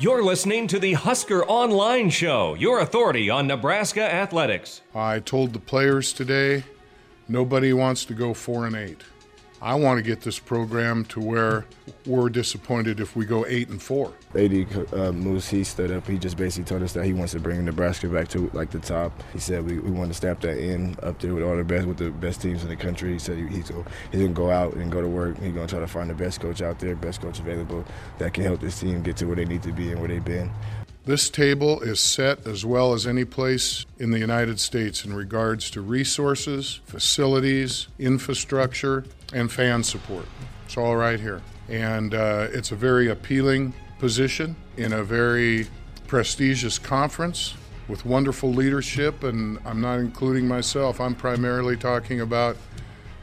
You're listening to the Husker Online Show, your authority on Nebraska athletics. I told the players today nobody wants to go 4 and 8. I want to get this program to where we're disappointed if we go 8 and 4. AD uh, Moos, he stood up. He just basically told us that he wants to bring Nebraska back to like the top. He said we, we want to stamp that in up there with all the best with the best teams in the country. He said he, he's gonna, he's gonna go out and go to work. He's gonna try to find the best coach out there, best coach available that can help this team get to where they need to be and where they've been. This table is set as well as any place in the United States in regards to resources, facilities, infrastructure, and fan support. It's all right here. And uh, it's a very appealing position in a very prestigious conference with wonderful leadership. And I'm not including myself, I'm primarily talking about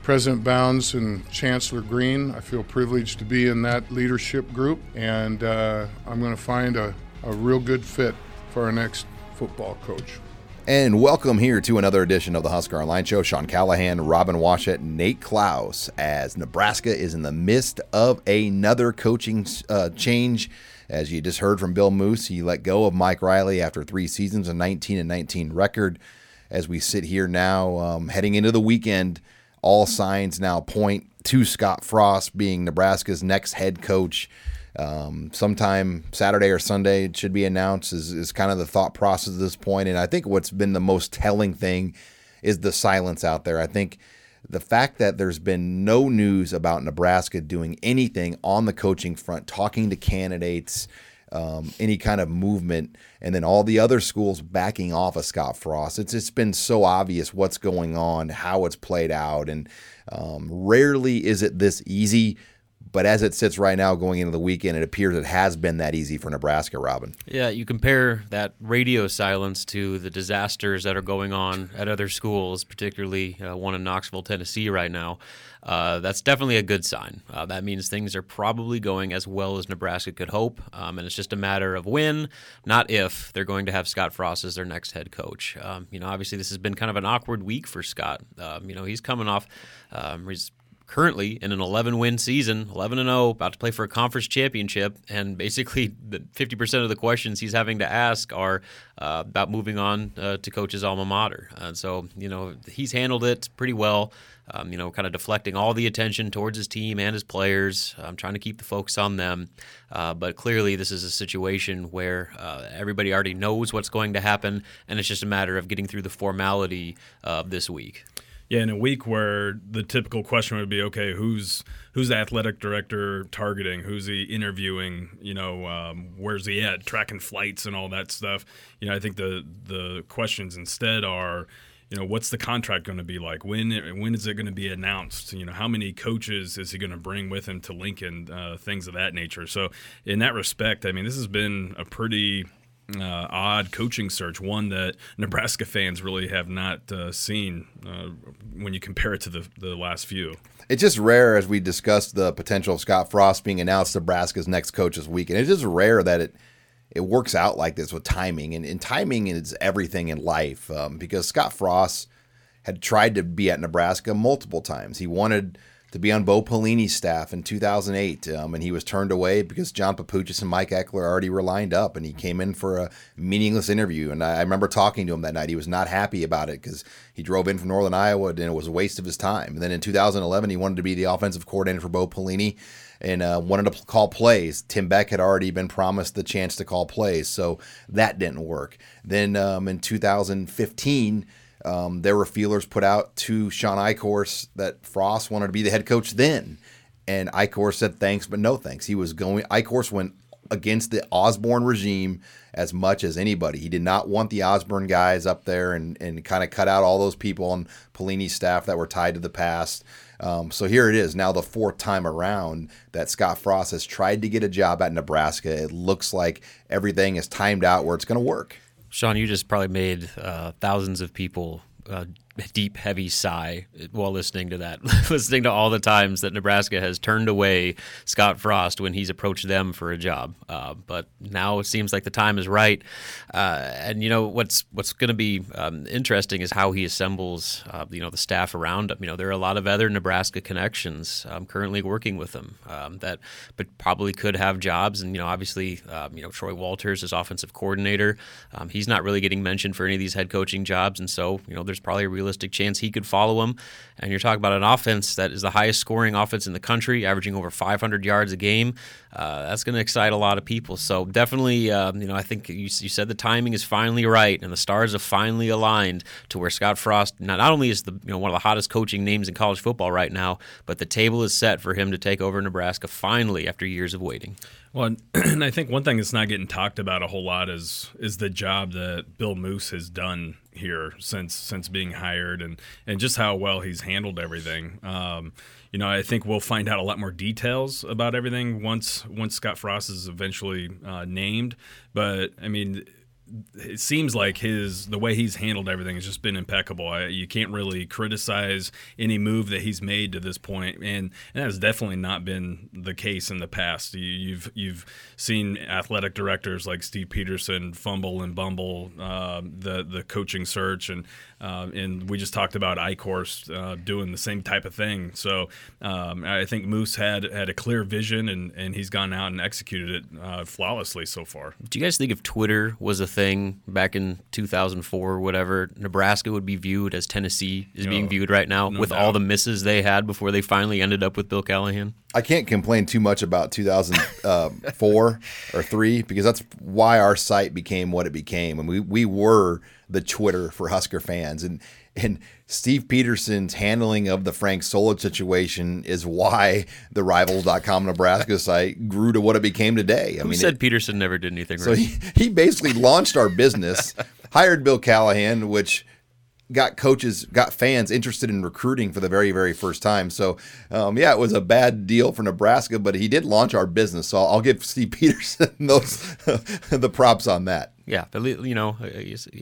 President Bounds and Chancellor Green. I feel privileged to be in that leadership group, and uh, I'm going to find a, a real good fit for our next football coach. And welcome here to another edition of the Husker Online Show. Sean Callahan, Robin Washut, Nate Clouse, as Nebraska is in the midst of another coaching uh, change. As you just heard from Bill Moos, he let go of Mike Riley after three seasons, a 19 and 19 record. As we sit here now, um, heading into the weekend, all signs now point to Scott Frost being Nebraska's next head coach. Um, sometime Saturday or Sunday it should be announced is, is kind of the thought process at this point. And I think what's been the most telling thing is the silence out there. I think the fact that there's been no news about Nebraska doing anything on the coaching front, talking to candidates, um, any kind of movement, and then all the other schools backing off of Scott Frost. It's it's been so obvious what's going on, how it's played out, and um, rarely is it this easy. But as it sits right now, going into the weekend, it appears it has been that easy for Nebraska, Robin. Yeah, you compare that radio silence to the disasters that are going on at other schools, particularly uh, one in Knoxville, Tennessee, right now. Uh, that's definitely a good sign. Uh, that means things are probably going as well as Nebraska could hope, um, and it's just a matter of when, not if, they're going to have Scott Frost as their next head coach. Um, you know, obviously this has been kind of an awkward week for Scott. Um, you know, he's coming off. Um, he's currently in an 11 win season, 11 and 0, about to play for a conference championship, and basically 50% of the questions he's having to ask are uh, about moving on uh, to coach's alma mater. Uh, so, you know, he's handled it pretty well. Um, you know, kind of deflecting all the attention towards his team and his players. I'm trying to keep the focus on them. Uh, but clearly, this is a situation where uh, everybody already knows what's going to happen, and it's just a matter of getting through the formality of this week. Yeah, in a week where the typical question would be, okay, who's who's the athletic director targeting? Who's he interviewing? You know, um, where's he at? Tracking flights and all that stuff. You know, I think the the questions instead are, you know, what's the contract going to be like? When when is it going to be announced? You know, how many coaches is he going to bring with him to Lincoln? Uh, things of that nature. So, in that respect, I mean, this has been a pretty uh, odd coaching search, one that Nebraska fans really have not uh, seen uh, when you compare it to the, the last few. It's just rare, as we discussed the potential of Scott Frost being announced Nebraska's next coach this week, and it's just rare that it it works out like this with timing, and, and timing is everything in life um, because Scott Frost had tried to be at Nebraska multiple times. He wanted to be on Bo Pelini's staff in 2008, um, and he was turned away because John Papuchis and Mike Ekeler already were lined up, and he came in for a meaningless interview. And I, I remember talking to him that night. He was not happy about it because he drove in from Northern Iowa, and it was a waste of his time. And then in 2011, he wanted to be the offensive coordinator for Bo Pelini and uh, wanted to call plays. Tim Beck had already been promised the chance to call plays, so that didn't work. Then um, in 2015, um, there were feelers put out to Shawn Eichorst that Frost wanted to be the head coach then, and Eichorst said thanks but no thanks. He was going. Eichorst went against the Osborne regime as much as anybody. He did not want the Osborne guys up there and, and kind of cut out all those people on Pelini's staff that were tied to the past. Um, so here it is now the fourth time around that Scott Frost has tried to get a job at Nebraska. It looks like everything is timed out where it's going to work. Sean, you just probably made uh, thousands of people uh, deep, heavy sigh while listening to that, listening to all the times that Nebraska has turned away Scott Frost when he's approached them for a job. Uh, but now it seems like the time is right. Uh, and you know what's what's going to be um, interesting is how he assembles, uh, you know, the staff around him. You know, there are a lot of other Nebraska connections um, currently working with him um, that, but probably could have jobs. And you know, obviously, um, you know, Troy Walters is offensive coordinator. Um, he's not really getting mentioned for any of these head coaching jobs, and so you know, there's probably a real realistic chance he could follow him. And you're talking about an offense that is the highest scoring offense in the country, averaging over 500 yards a game. Uh, that's going to excite a lot of people. So definitely, um, you know, I think you, you, said the timing is finally right, and the stars have finally aligned to where Scott Frost not, not only is the you know one of the hottest coaching names in college football right now, but the table is set for him to take over Nebraska finally after years of waiting. Well, and I think one thing that's not getting talked about a whole lot is is the job that Bill Moos has done here since since being hired, and and just how well he's handled everything. Um, you know, I think we'll find out a lot more details about everything once once Scott Frost is eventually uh, named. But I mean, it seems like his the way he's handled everything has just been impeccable. I, you can't really criticize any move that he's made to this point, and, and that has definitely not been the case in the past. You, you've you've seen athletic directors like Steve Pederson fumble and bumble uh, the the coaching search, and uh, and we just talked about Eichorst uh, doing the same type of thing. So um, I think Moos had had a clear vision, and and he's gone out and executed it uh, flawlessly so far. Do you guys think if Twitter was a thing back in 2004 or whatever, Nebraska would be viewed as Tennessee is no, being oh, viewed right now no with doubt. all the misses they had before they finally ended up with Bill Callahan? I can't complain too much about 2004 uh, or three because that's why our site became what it became, and we we were the Twitter for Husker fans, and and Steve Pederson's handling of the Frank Solich situation is why the Rivals.com Nebraska site grew to what it became today. I Who mean, said it, Pederson never did anything so right? he, he basically launched our business, hired Bill Callahan, which got coaches, got fans interested in recruiting for the very, very first time. So, um, yeah, it was a bad deal for Nebraska, but he did launch our business. So I'll give Steve Pederson those the props on that. Yeah, you know,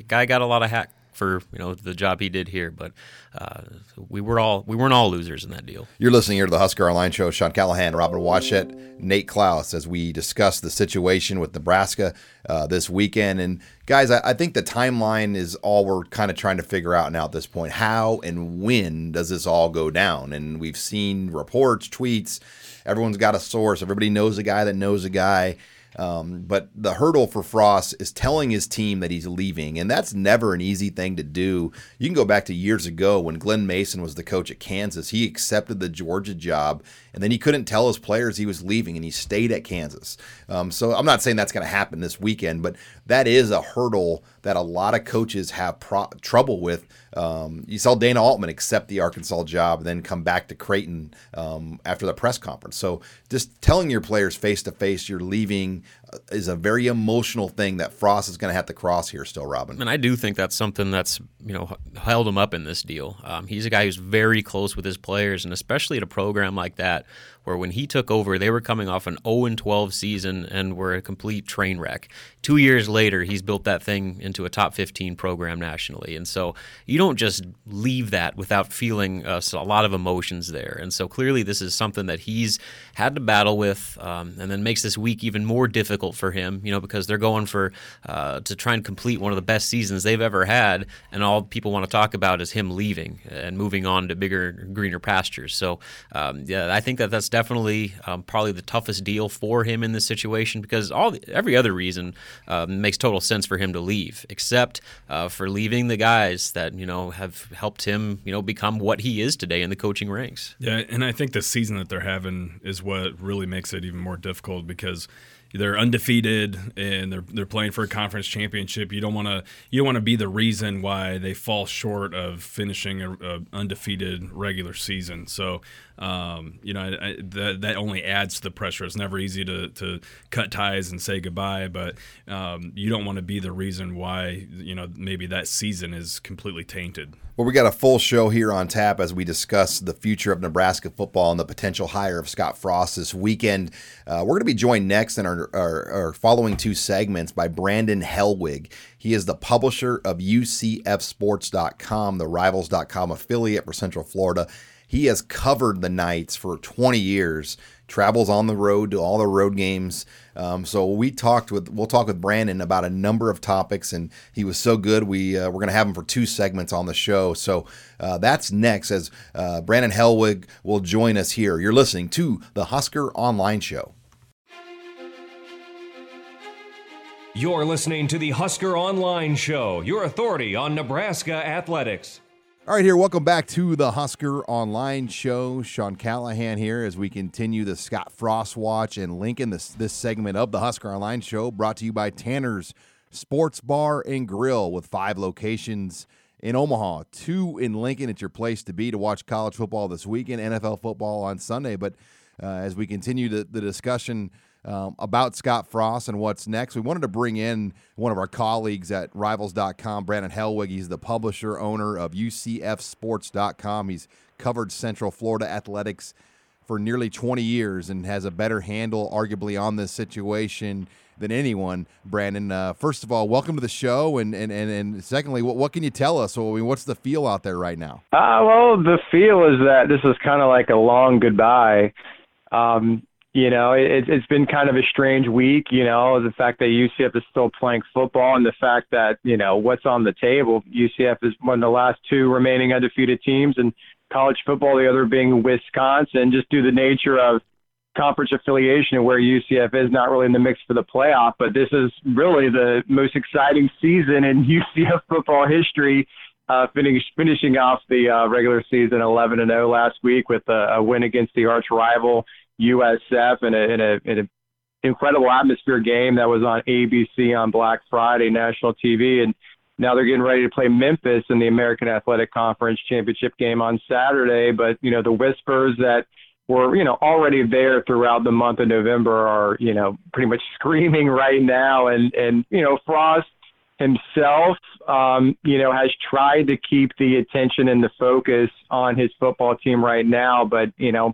guy got a lot of hack for you know the job he did here. But uh, we were all we weren't all losers in that deal. You're listening here to the Husker Online Show. Sean Callahan, Robert Washut, Nate Clouse, as we discuss the situation with Nebraska uh, this weekend. And guys, I, I think the timeline is all we're kind of trying to figure out now at this point. How and when does this all go down? And we've seen reports, tweets. Everyone's got a source. Everybody knows a guy that knows a guy. Um, but the hurdle for Frost is telling his team that he's leaving, and that's never an easy thing to do. You can go back to years ago when Glen Mason was the coach at Kansas. He accepted the Georgia job, and then he couldn't tell his players he was leaving, and he stayed at Kansas. Um, so I'm not saying that's going to happen this weekend, but that is a hurdle that a lot of coaches have pro- trouble with. Um, you saw Dana Altman accept the Arkansas job, and then come back to Creighton um, after the press conference. So just telling your players face to face you're leaving is a very emotional thing that Frost is going to have to cross here still, Robin. And I do think that's something that's you know held him up in this deal. Um, he's a guy who's very close with his players, and especially at a program like that where when he took over, they were coming off an 0 12 season and were a complete train wreck. Two years later, he's built that thing into a top 15 program nationally. And so you don't just leave that without feeling uh, a lot of emotions there. And so clearly, this is something that he's had to battle with um, and then makes this week even more difficult for him, you know, because they're going for uh, to try and complete one of the best seasons they've ever had. And all people want to talk about is him leaving and moving on to bigger, greener pastures. So, um, yeah, I think that that's definitely um, probably the toughest deal for him in this situation because all every other reason uh, makes total sense for him to leave, except uh, for leaving the guys that you know have helped him you know become what he is today in the coaching ranks. Yeah, and I think the season that they're having is what really makes it even more difficult because they're undefeated and they're they're playing for a conference championship. You don't want to you don't want to be the reason why they fall short of finishing a, a undefeated regular season. So um, you know I, I, that that only adds to the pressure. It's never easy to to cut ties and say goodbye, but um, you don't want to be the reason why you know maybe that season is completely tainted. Well, we got a full show here on tap as we discuss the future of Nebraska football and the potential hire of Scott Frost this weekend. Uh, we're going to be joined next in our, our, our, following two segments by Brandon Helwig. He is the publisher of UCFSports.com, the Rivals.com affiliate for Central Florida. He has covered the Knights for 20 years travels on the road to all the road games. Um, so we talked with we'll talk with Brandon about a number of topics, and he was so good. We uh, we're going to have him for two segments on the show. So uh, that's next as uh, Brandon Helwig will join us here. You're listening to the Husker Online Show. You're listening to the Husker Online Show, your authority on Nebraska athletics. All right, here, welcome back to the Husker Online Show. Sean Callahan here as we continue the Scott Frost Watch and Lincoln. This this segment of the Husker Online Show brought to you by Tanner's Sports Bar and Grill with five locations in Omaha, two in Lincoln. It's your place to be to watch college football this weekend, NFL football on Sunday. But uh, as we continue the, the discussion um, about Scott Frost and what's next. We wanted to bring in one of our colleagues at Rivals.com, Brandon Helwig. He's the publisher, owner of UCFSports.com. He's covered Central Florida athletics for nearly 20 years and has a better handle, arguably, on this situation than anyone. Brandon, uh, first of all, welcome to the show, and and and, and secondly, what, what can you tell us? I mean, what's the feel out there right now? Uh, well, the feel is that this is kind of like a long goodbye. Um, you know, it, it's been kind of a strange week, you know, the fact that UCF is still playing football and the fact that, you know, what's on the table. UCF is one of the last two remaining undefeated teams in college football, the other being Wisconsin, just due to the nature of conference affiliation and where UCF is not really in the mix for the playoff. But this is really the most exciting season in UCF football history. Uh, finish, finishing off the uh, regular season 11 and 0 last week with a, a win against the arch rival USF in a in a in a incredible atmosphere game that was on ABC on Black Friday national TV and now they're getting ready to play Memphis in the American Athletic Conference championship game on Saturday. But you know the whispers that were you know already there throughout the month of November are you know pretty much screaming right now. And and you know Frost himself um you know has tried to keep the attention and the focus on his football team right now but you know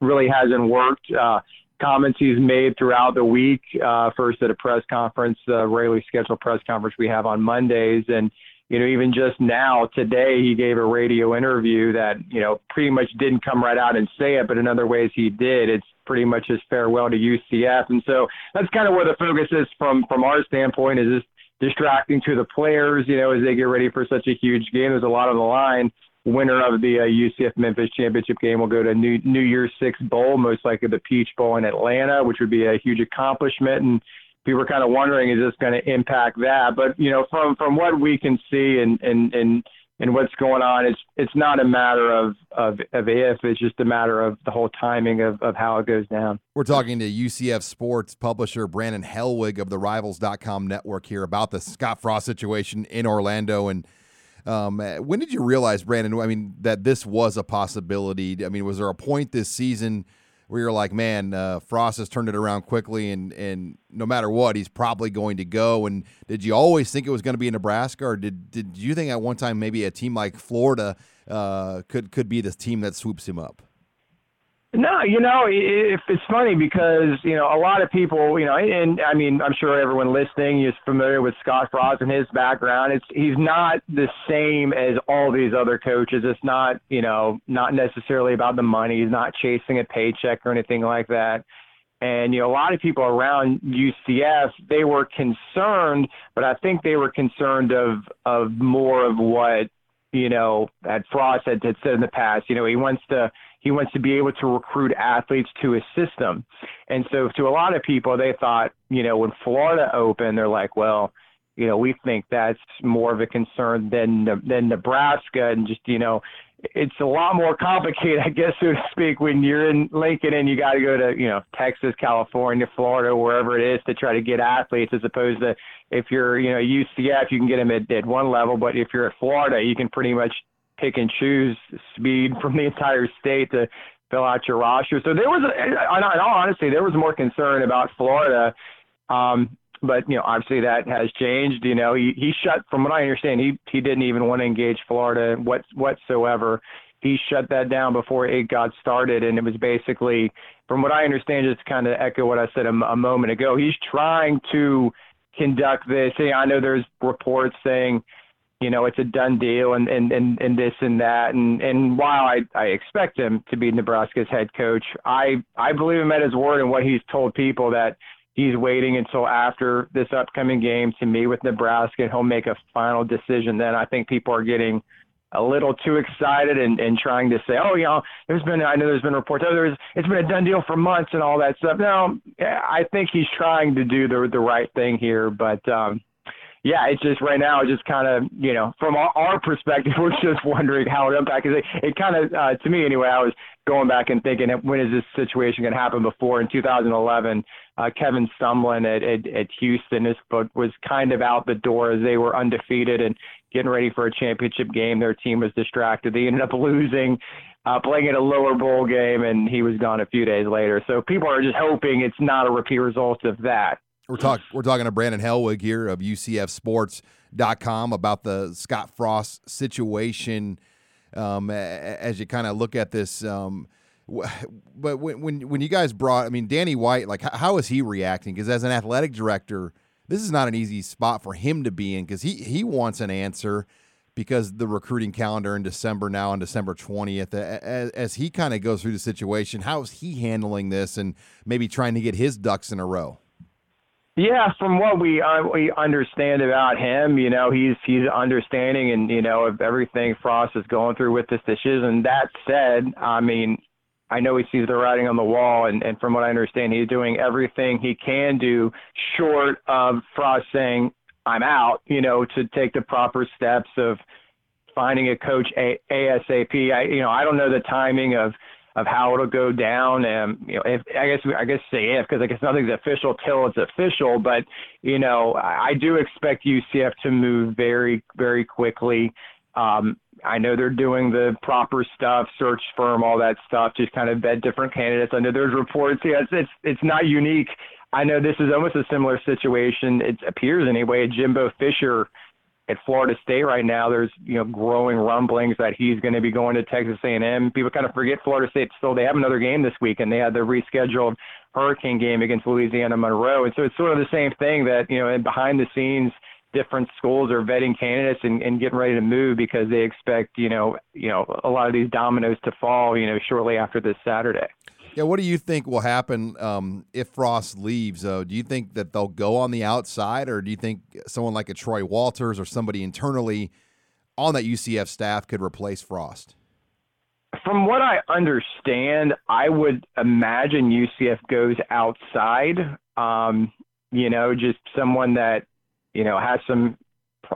really hasn't worked. Uh, comments he's made throughout the week, uh, first at a press conference, uh, regularly scheduled press conference we have on Mondays. And, you know, even just now, today, he gave a radio interview that, you know, pretty much didn't come right out and say it, but in other ways he did. It's pretty much his farewell to UCF. And so that's kind of where the focus is from, from our standpoint is just distracting to the players, you know, as they get ready for such a huge game. There's a lot on the line winner of the uh, UCF Memphis championship game will go to New New Year's Six Bowl, most likely the Peach Bowl in Atlanta, which would be a huge accomplishment. And people are kind of wondering, is this going to impact that? But you know, from from what we can see and and and and what's going on, it's it's not a matter of of, of if, it's just a matter of the whole timing of, of how it goes down. We're talking to UCF sports publisher Brandon Helwig of the Rivals.com network here about the Scott Frost situation in Orlando and um, when did you realize, Brandon? I mean, that this was a possibility. I mean, was there a point this season where you're like, man, uh, Frost has turned it around quickly, and and no matter what, he's probably going to go. And did you always think it was going to be Nebraska, or did did you think at one time maybe a team like Florida uh, could could be this team that swoops him up? No, you know, if it's funny because you know a lot of people, you know, and I mean, I'm sure everyone listening is familiar with Scott Frost and his background. It's he's not the same as all these other coaches. It's not, you know, not necessarily about the money. He's not chasing a paycheck or anything like that. And you know, a lot of people around UCF they were concerned, but I think they were concerned of of more of what you know that Frost had, had said in the past. You know, he wants to he wants to be able to recruit athletes to his system. And so to a lot of people, they thought, you know, when Florida opened, they're like, well, you know, we think that's more of a concern than than Nebraska, and just you know, it's a lot more complicated, I guess, so to speak, when you're in Lincoln and you got to go to, you know, Texas, California, Florida, wherever it is to try to get athletes, as opposed to if you're, you know, UCF, you can get them at, at one level, but if you're at Florida, you can pretty much pick and choose speed from the entire state to fill out your roster. So there was, a, in all honesty, there was more concern about Florida. Um, but you know, obviously that has changed. You know, he he shut, from what I understand, he he didn't even want to engage Florida what whatsoever. He shut that down before it got started, and it was basically, from what I understand, just kind of echo what I said a, a moment ago. He's trying to conduct this. I know there's reports saying, you know, it's a done deal, and and and, and this and that, and and while I I expect him to be Nebraska's head coach, I I believe him at his word and what he's told people that he's waiting until after this upcoming game to meet with Nebraska and he'll make a final decision then. I think people are getting a little too excited and, and trying to say, oh, you know, there's been, I know there's been reports, oh, there's, it's been a done deal for months and all that stuff. No, I think he's trying to do the, the right thing here, but, um, yeah, it's just right now, just kind of, you know, from our, our perspective, we're just wondering how it impacts. It, it kind of, uh, to me anyway, I was going back and thinking, when is this situation going to happen before? In 2011, uh, Kevin Sumlin at, at, at Houston this book was kind of out the door as they were undefeated and getting ready for a championship game. Their team was distracted. They ended up losing, uh, playing at a lower bowl game, and he was gone a few days later. So people are just hoping it's not a repeat result of that. We're talking we're talking to Brandon Helwig here of UCFsports.com about the Scott Frost situation. Um, as you kind of look at this, um, but when, when when you guys brought, I mean, Danny White, like how is he reacting? Because as an athletic director, this is not an easy spot for him to be in because he he wants an answer because the recruiting calendar in December now on December 20th as, as he kind of goes through the situation how is he handling this and maybe trying to get his ducks in a row yeah, from what we uh, we understand about him, you know, he's he's understanding and you know of everything Frost is going through with this decision. That said, I mean, I know he sees the writing on the wall, and, and from what I understand, he's doing everything he can do, short of Frost saying I'm out. You know, to take the proper steps of finding a coach a- ASAP. I you know I don't know the timing of of how it'll go down. And you know, if I guess I guess say if because I guess nothing's official till it's official. But you know, I, I do expect UCF to move very very quickly. Um, I know they're doing the proper stuff, search firm, all that stuff, just kind of vet different candidates. I know there's reports. Yeah, it's it's, it's not unique. I know this is almost a similar situation. It appears anyway. Jimbo Fisher at Florida State right now, there's you know growing rumblings that he's going to be going to Texas A&M. People kind of forget Florida State still they have another game this week, and they had the rescheduled Hurricane game against Louisiana Monroe, and so it's sort of the same thing that you know behind the scenes different schools are vetting candidates and, and getting ready to move because they expect you know you know a lot of these dominoes to fall you know shortly after this Saturday. Yeah, what do you think will happen um, if Frost leaves? Though, do you think that they'll go on the outside, or do you think someone like a Troy Walters or somebody internally on that UCF staff could replace Frost? From what I understand, I would imagine UCF goes outside. Um, you know, just someone that you know has some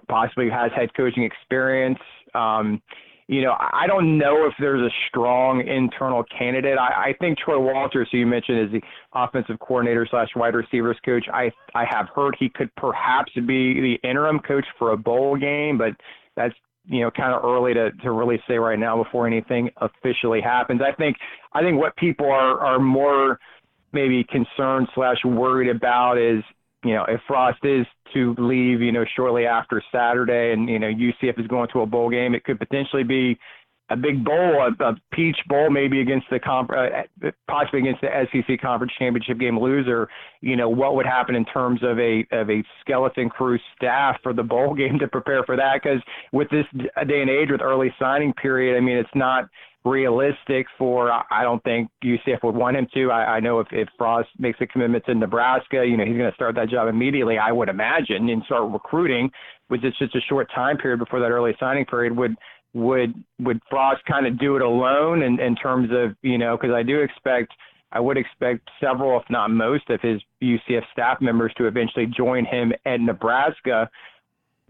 possibly has head coaching experience. Um, you know, I don't know if there's a strong internal candidate. I, I think Troy Walters, who you mentioned, is the offensive coordinator slash wide receivers coach. I I have heard he could perhaps be the interim coach for a bowl game, but that's you know kind of early to to really say right now before anything officially happens. I think I think what people are are more maybe concerned slash worried about is you know, if Frost is to leave, you know, shortly after Saturday, and you know UCF is going to a bowl game, it could potentially be a big bowl, a, a peach bowl, maybe against the comp, uh, possibly against the SEC conference championship game loser. You know, what would happen in terms of a of a skeleton crew staff for the bowl game to prepare for that? Because with this day and age, with early signing period, I mean, it's not realistic for I don't think UCF would want him to. I, I know if, if Frost makes a commitment to Nebraska, you know, he's going to start that job immediately, I would imagine, and start recruiting with just a short time period before that early signing period would would would Frost kind of do it alone in, in terms of, you know, because I do expect I would expect several, if not most, of his UCF staff members to eventually join him at Nebraska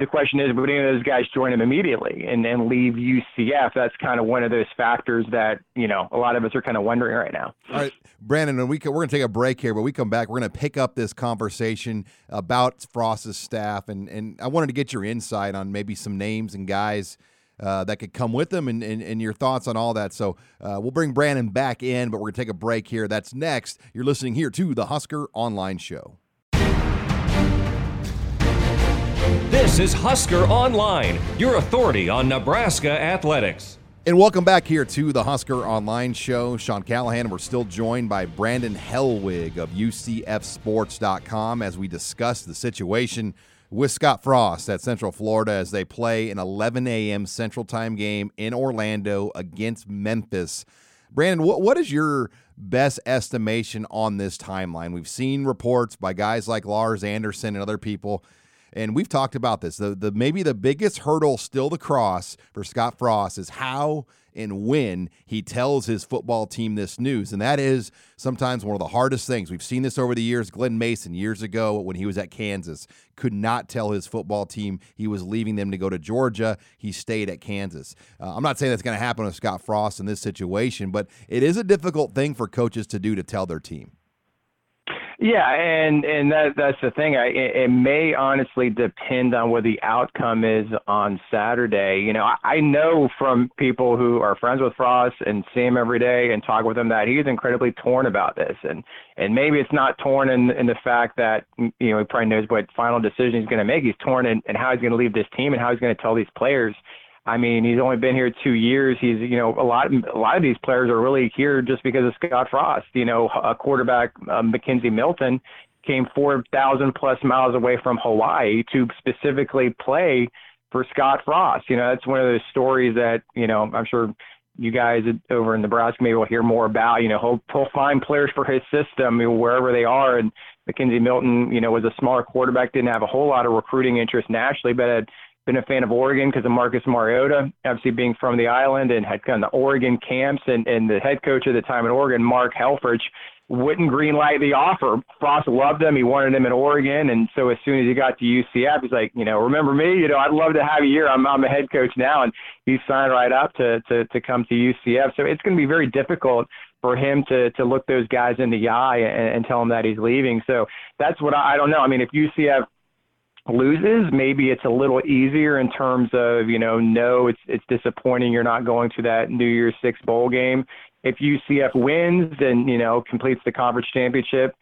the question is, would any of those guys join him immediately and then leave UCF? That's kind of one of those factors that you know a lot of us are kind of wondering right now. All right, Brandon, and we we're going to take a break here, but we come back, we're going to pick up this conversation about Frost's staff, and and I wanted to get your insight on maybe some names and guys. Uh, that could come with them and, and, and, your thoughts on all that. So uh, we'll bring Brandon back in, but we're going to take a break here. That's next. You're listening here to the Husker Online Show. This is Husker Online, your authority on Nebraska athletics. And welcome back here to the Husker Online Show. Sean Callahan, we're still joined by Brandon Helwig of UCFSports.com as we discuss the situation with Scott Frost at Central Florida as they play an 11 a.m. Central Time game in Orlando against Memphis. Brandon, what, what is your best estimation on this timeline? We've seen reports by guys like Lars Anderson and other people and we've talked about this. The, the maybe the biggest hurdle still to cross for Scott Frost is how and when he tells his football team this news. And that is sometimes one of the hardest things. We've seen this over the years. Glen Mason, years ago, when he was at Kansas, could not tell his football team he was leaving them to go to Georgia. He stayed at Kansas. Uh, I'm not saying that's going to happen with Scott Frost in this situation, but it is a difficult thing for coaches to do to tell their team. Yeah, and and that that's the thing. I, it, may honestly depend on what the outcome is on Saturday. You know, I, I know from people who are friends with Frost and see him every day and talk with him that he's incredibly torn about this, and and maybe it's not torn in in the fact that you know he probably knows what final decision he's going to make. He's torn in, in how he's going to leave this team and how he's going to tell these players I mean, he's only been here two years. He's, you know, a lot, a lot of these players are really here just because of Scott Frost. You know, a quarterback, um, McKenzie Milton, came 4,000 plus miles away from Hawaii to specifically play for Scott Frost. You know, that's one of those stories that, you know, I'm sure you guys over in Nebraska maybe will hear more about. You know, he'll, he'll find players for his system wherever they are. And McKenzie Milton, you know, was a smaller quarterback, didn't have a whole lot of recruiting interest nationally, but had been a fan of Oregon because of Marcus Mariota, obviously being from the island and had gone to Oregon camps. And, and the head coach at the time at Oregon, Mark Helfrich, wouldn't greenlight the offer. Frost loved him. He wanted him in Oregon. And so as soon as he got to UCF, he's like, you know, remember me? You know, I'd love to have you here. I'm, I'm a head coach now. And he signed right up to, to, to come to UCF. So it's going to be very difficult for him to, to look those guys in the eye and, and tell them that he's leaving. So that's what I, I don't know. I mean, if UCF loses, maybe it's a little easier in terms of, you know, no, it's it's disappointing you're not going to that New Year's Six bowl game. If UCF wins and, you know, completes the conference championship,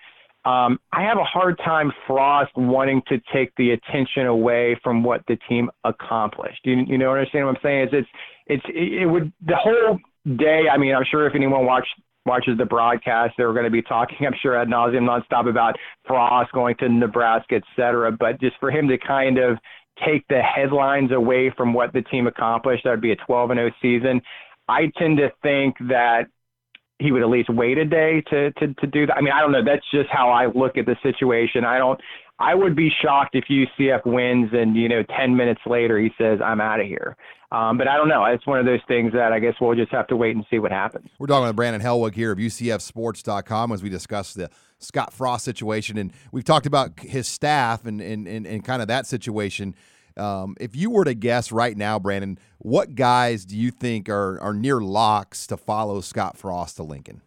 um, I have a hard time Frost wanting to take the attention away from what the team accomplished. You, you know saying? What I'm saying is it's it's it would the whole day. I mean, I'm sure if anyone watched watches the broadcast, They're going to be talking, I'm sure, ad nauseum nonstop about Frost going to Nebraska, et cetera. But just for him to kind of take the headlines away from what the team accomplished, that would be a 12 and 0 season. I tend to think that he would at least wait a day to, to to do that. I mean, I don't know. That's just how I look at the situation. I don't. I would be shocked if UCF wins and you know 10 minutes later he says I'm out of here. Um, but I don't know. It's one of those things that I guess we'll just have to wait and see what happens. We're talking with Brandon Helwig here of UCFSports.com as we discuss the Scott Frost situation, and we've talked about his staff and and and, and kind of that situation. Um, if you were to guess right now, Brandon, what guys do you think are are near locks to follow Scott Frost to Lincoln?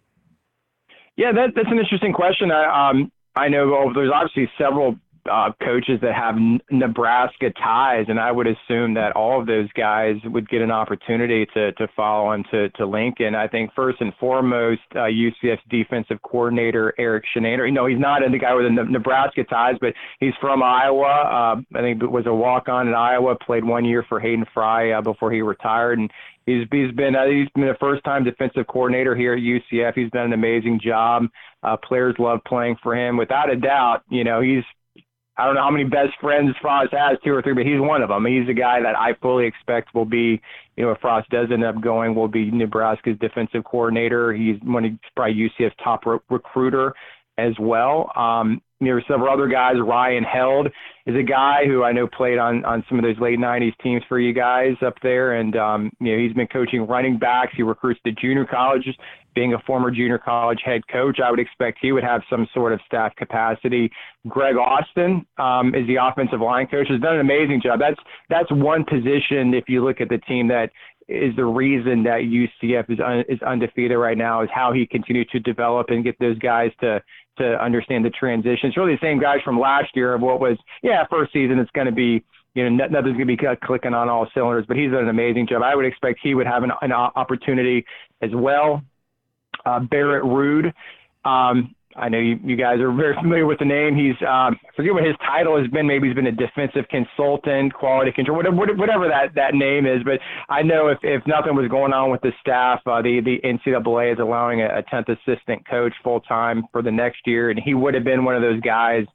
Yeah, that, that's an interesting question. I, um, I know there's obviously several uh, coaches that have Nebraska ties, and I would assume that all of those guys would get an opportunity to to follow him to to Lincoln. I think first and foremost, uh, UCF's defensive coordinator Erik Chinander. You know, he's not the guy with the Nebraska ties, but he's from Iowa. Uh, I think was a walk on in Iowa. Played one year for Hayden Fry uh, before he retired, and He's he's been uh, he's been a first time defensive coordinator here at UCF. He's done an amazing job. Uh, players love playing for him. Without a doubt, you know he's I don't know how many best friends Frost has, two or three, but he's one of them. He's a guy that I fully expect will be, you know, if Frost does end up going, will be Nebraska's defensive coordinator. He's one of probably UCF's top re- recruiter as well. Um, were several other guys. Ryan Held is a guy who I know played on on some of those late '90s teams for you guys up there, and um, you know he's been coaching running backs. He recruits the junior colleges. Being a former junior college head coach, I would expect he would have some sort of staff capacity. Greg Austin um, is the offensive line coach. Has done an amazing job. That's that's one position. If you look at the team that is the reason that UCF is un, is undefeated right now is how he continued to develop and get those guys to to understand the transition. It's really the same guys from last year of what was yeah first season. It's going to be you know nothing's going to be clicking on all cylinders, but he's done an amazing job. I would expect he would have an, an opportunity as well. Uh, Barrett Ruud. Um, I know you, you guys are very familiar with the name. He's um, I forget what his title has been. Maybe he's been a defensive consultant, quality control, whatever, whatever that, that name is. But I know if, if nothing was going on with the staff, uh, the the NCAA is allowing a, a tenth assistant coach full time for the next year, and he would have been one of those guys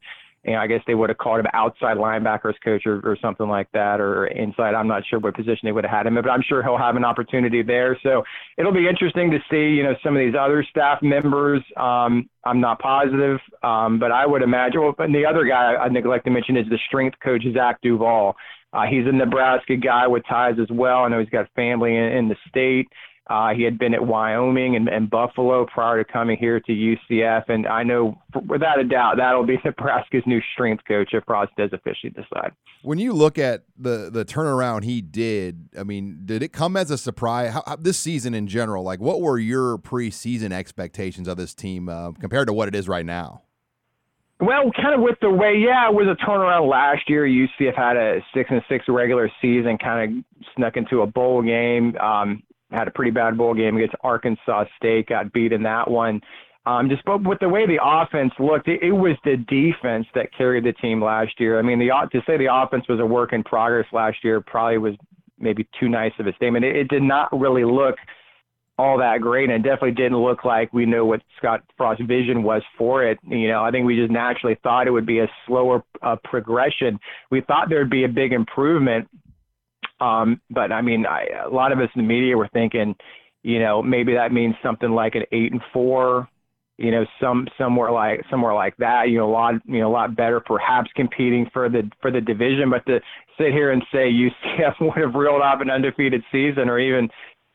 you know, I guess they would have called him outside linebackers coach or, or something like that, or inside. I'm not sure what position they would have had him in, but I'm sure he'll have an opportunity there. So it'll be interesting to see, you know, some of these other staff members. Um, I'm not positive, um, but I would imagine. Well, and the other guy I neglect to mention is the strength coach Zach Duval. Uh, he's a Nebraska guy with ties as well. I know he's got family in, in the state. Uh, he had been at Wyoming and, and Buffalo prior to coming here to UCF, and I know without a doubt that'll be Nebraska's new strength coach if Frost does officially decide. When you look at the the turnaround he did, I mean, did it come as a surprise? How, how, this season in general, like what were your preseason expectations of this team uh, compared to what it is right now? Well, kind of with the way, yeah, it was a turnaround last year. UCF had a six and six regular season, kind of snuck into a bowl game. Um, had a pretty bad bowl game against Arkansas State, got beat in that one. Um, just but with the way the offense looked, it, it was the defense that carried the team last year. I mean, the to say the offense was a work in progress last year probably was maybe too nice of a statement. It, it did not really look all that great, and it definitely didn't look like we knew what Scott Frost's vision was for it. You know, I think we just naturally thought it would be a slower uh, progression. We thought there'd be a big improvement, um, but I mean, I, a lot of us in the media were thinking, you know, maybe that means something like an eight and four, you know, some somewhere like somewhere like that. You know, a lot, you know, a lot better, perhaps competing for the for the division. But to sit here and say UCF would have reeled off an undefeated season, or even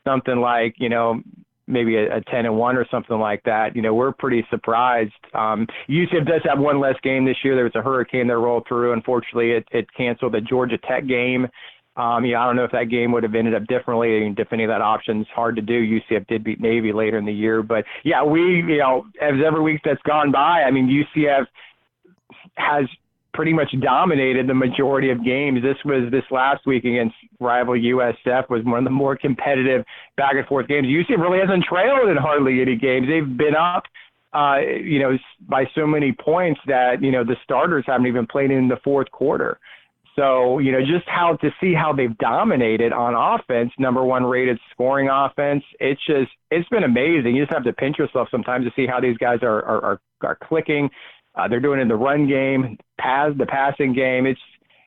something like, you know, maybe a, a 10 and 1 or something like that. You know, we're pretty surprised. Um, UCF does have one less game this year. There was a hurricane that rolled through. Unfortunately, it, it canceled the Georgia Tech game. Um, yeah, I don't know if that game would have ended up differently. Mean, if any of that option's hard to do. UCF did beat Navy later in the year, but yeah, we, you know, as every week that's gone by, I mean, UCF has pretty much dominated the majority of games. This was this last week against rival USF was one of the more competitive back and forth games. UCF really hasn't trailed in hardly any games. They've been up, uh, you know, by so many points that you know the starters haven't even played in the fourth quarter. So, you know, just how to see how they've dominated on offense, number one rated scoring offense. It's just, it's been amazing. You just have to pinch yourself sometimes to see how these guys are, are, are, are clicking. Uh, they're doing in the run game, pass, the passing game. It's,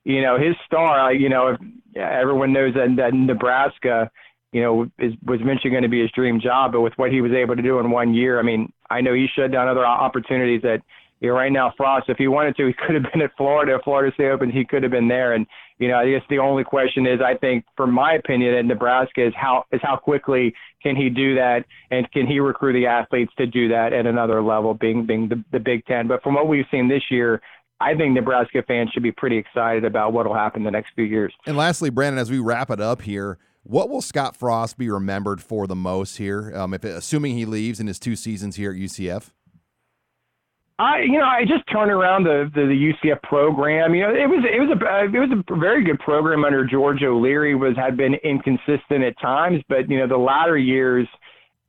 you know, his star, you know, if, everyone knows that, that Nebraska, you know, is, was eventually going to be his dream job, but with what he was able to do in one year, I mean, I know he shut down other opportunities that you know, right now, Frost, if he wanted to, he could have been at Florida. Florida State Open, he could have been there. And you know, I guess the only question is, I think, from my opinion, at Nebraska is how is how quickly can he do that, and can he recruit the athletes to do that at another level, being being the, the Big Ten. But from what we've seen this year, I think Nebraska fans should be pretty excited about what will happen the next few years. And lastly, Brandon, as we wrap it up here, what will Scott Frost be remembered for the most here, um, if assuming he leaves in his two seasons here at UCF? I, you know, I just turned around the, the, the UCF program. You know, it was it was a it was a very good program under George O'Leary. Was had been inconsistent at times, but you know, the latter years,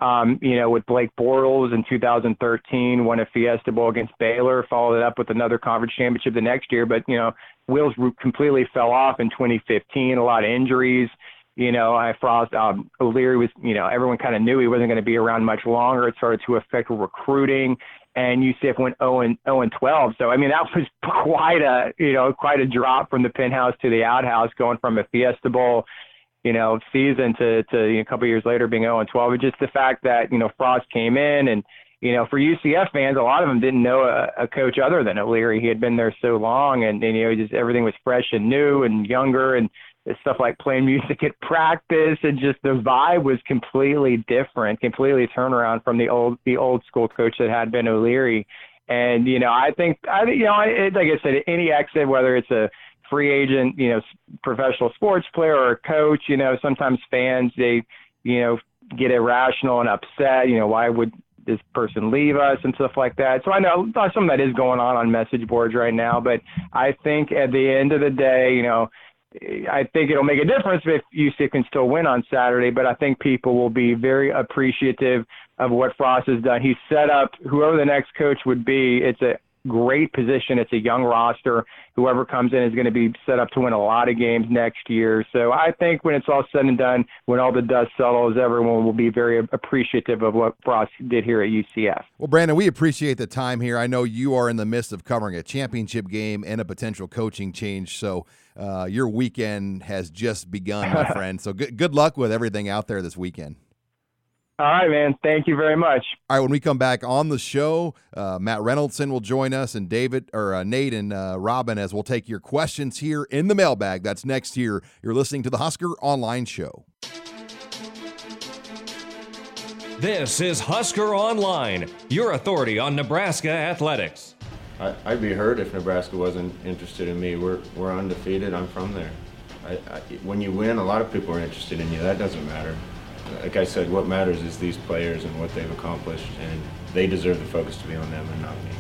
um, you know, with Blake Bortles in 2013, won a Fiesta Bowl against Baylor, followed it up with another conference championship the next year. But you know, wheels completely fell off in 2015. A lot of injuries. You know, I Frost um, O'Leary was, you know, everyone kind of knew he wasn't going to be around much longer. It started to affect recruiting and UCF went 0 and 0 and 12. So I mean that was quite a you know quite a drop from the penthouse to the outhouse, going from a Fiesta Bowl you know season to to you know, a couple years later being 0 and 12. But just the fact that you know Frost came in and you know, for UCF fans, a lot of them didn't know a, a coach other than O'Leary. He had been there so long, and, and you know, just everything was fresh and new and younger, and stuff like playing music at practice, and just the vibe was completely different, completely turnaround from the old the old school coach that had been O'Leary. And you know, I think I you know, I, like I said, any exit, whether it's a free agent, you know, professional sports player or a coach, you know, sometimes fans they, you know, get irrational and upset. You know, why would this person leave us and stuff like that. So I know some of that is going on on message boards right now, but I think at the end of the day, you know, I think it'll make a difference if UC can still win on Saturday, but I think people will be very appreciative of what Frost has done. He's set up whoever the next coach would be. It's a great position. It's a young roster. Whoever comes in is going to be set up to win a lot of games next year. So I think when it's all said and done, when all the dust settles, everyone will be very appreciative of what Frost did here at UCF. Well, Brandon, we appreciate the time here. I know you are in the midst of covering a championship game and a potential coaching change. So uh, your weekend has just begun, my friend. So good, good luck with everything out there this weekend. All right, man. Thank you very much. All right, when we come back on the show, uh, Matt Reynoldson will join us, and David or uh, Nate and uh, Robin as we'll take your questions here in the mailbag. That's next year. You're listening to the Husker Online Show. This is Husker Online, your authority on Nebraska athletics. I, would be hurt if Nebraska wasn't interested in me. We're, we're undefeated. I'm from there. I, I, when you win, a lot of people are interested in you. That doesn't matter like I said, what matters is these players and what they've accomplished, and they deserve the focus to be on them and not me.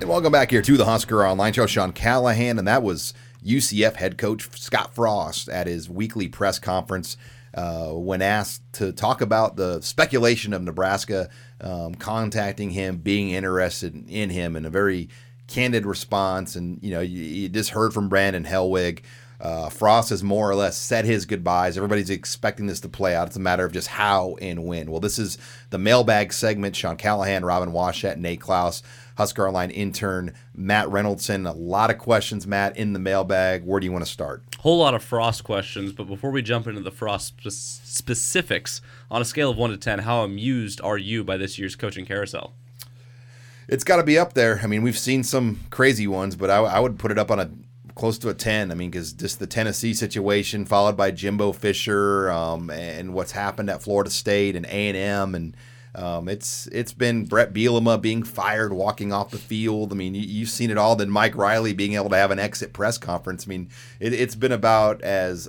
And welcome back here to the Husker Online Show. Sean Callahan, and that was UCF head coach Scott Frost at his weekly press conference uh, when asked to talk about the speculation of Nebraska um, contacting him, being interested in him, and a very candid response. And you know, you, you just heard from Brandon Helwig uh, Frost has more or less said his goodbyes. Everybody's expecting this to play out. It's a matter of just how and when. Well, this is the mailbag segment. Sean Callahan, Robin Washut, Nate Clouse, Husker Online intern Matt Reynoldson. A lot of questions, Matt, in the mailbag. Where do you want to start? Whole lot of Frost questions, but before we jump into the Frost specifics, on a scale of one to ten, how amused are you by this year's coaching carousel? It's got to be up there. I mean, we've seen some crazy ones, but I, I would put it up on a close to a 10. I mean, because just the Tennessee situation, followed by Jimbo Fisher, um, and what's happened at Florida State and A and M, and um, it's it's been Bret Bielema being fired, walking off the field. I mean, you, have seen it all. Then Mike Riley being able to have an exit press conference. I mean, it, it's been about as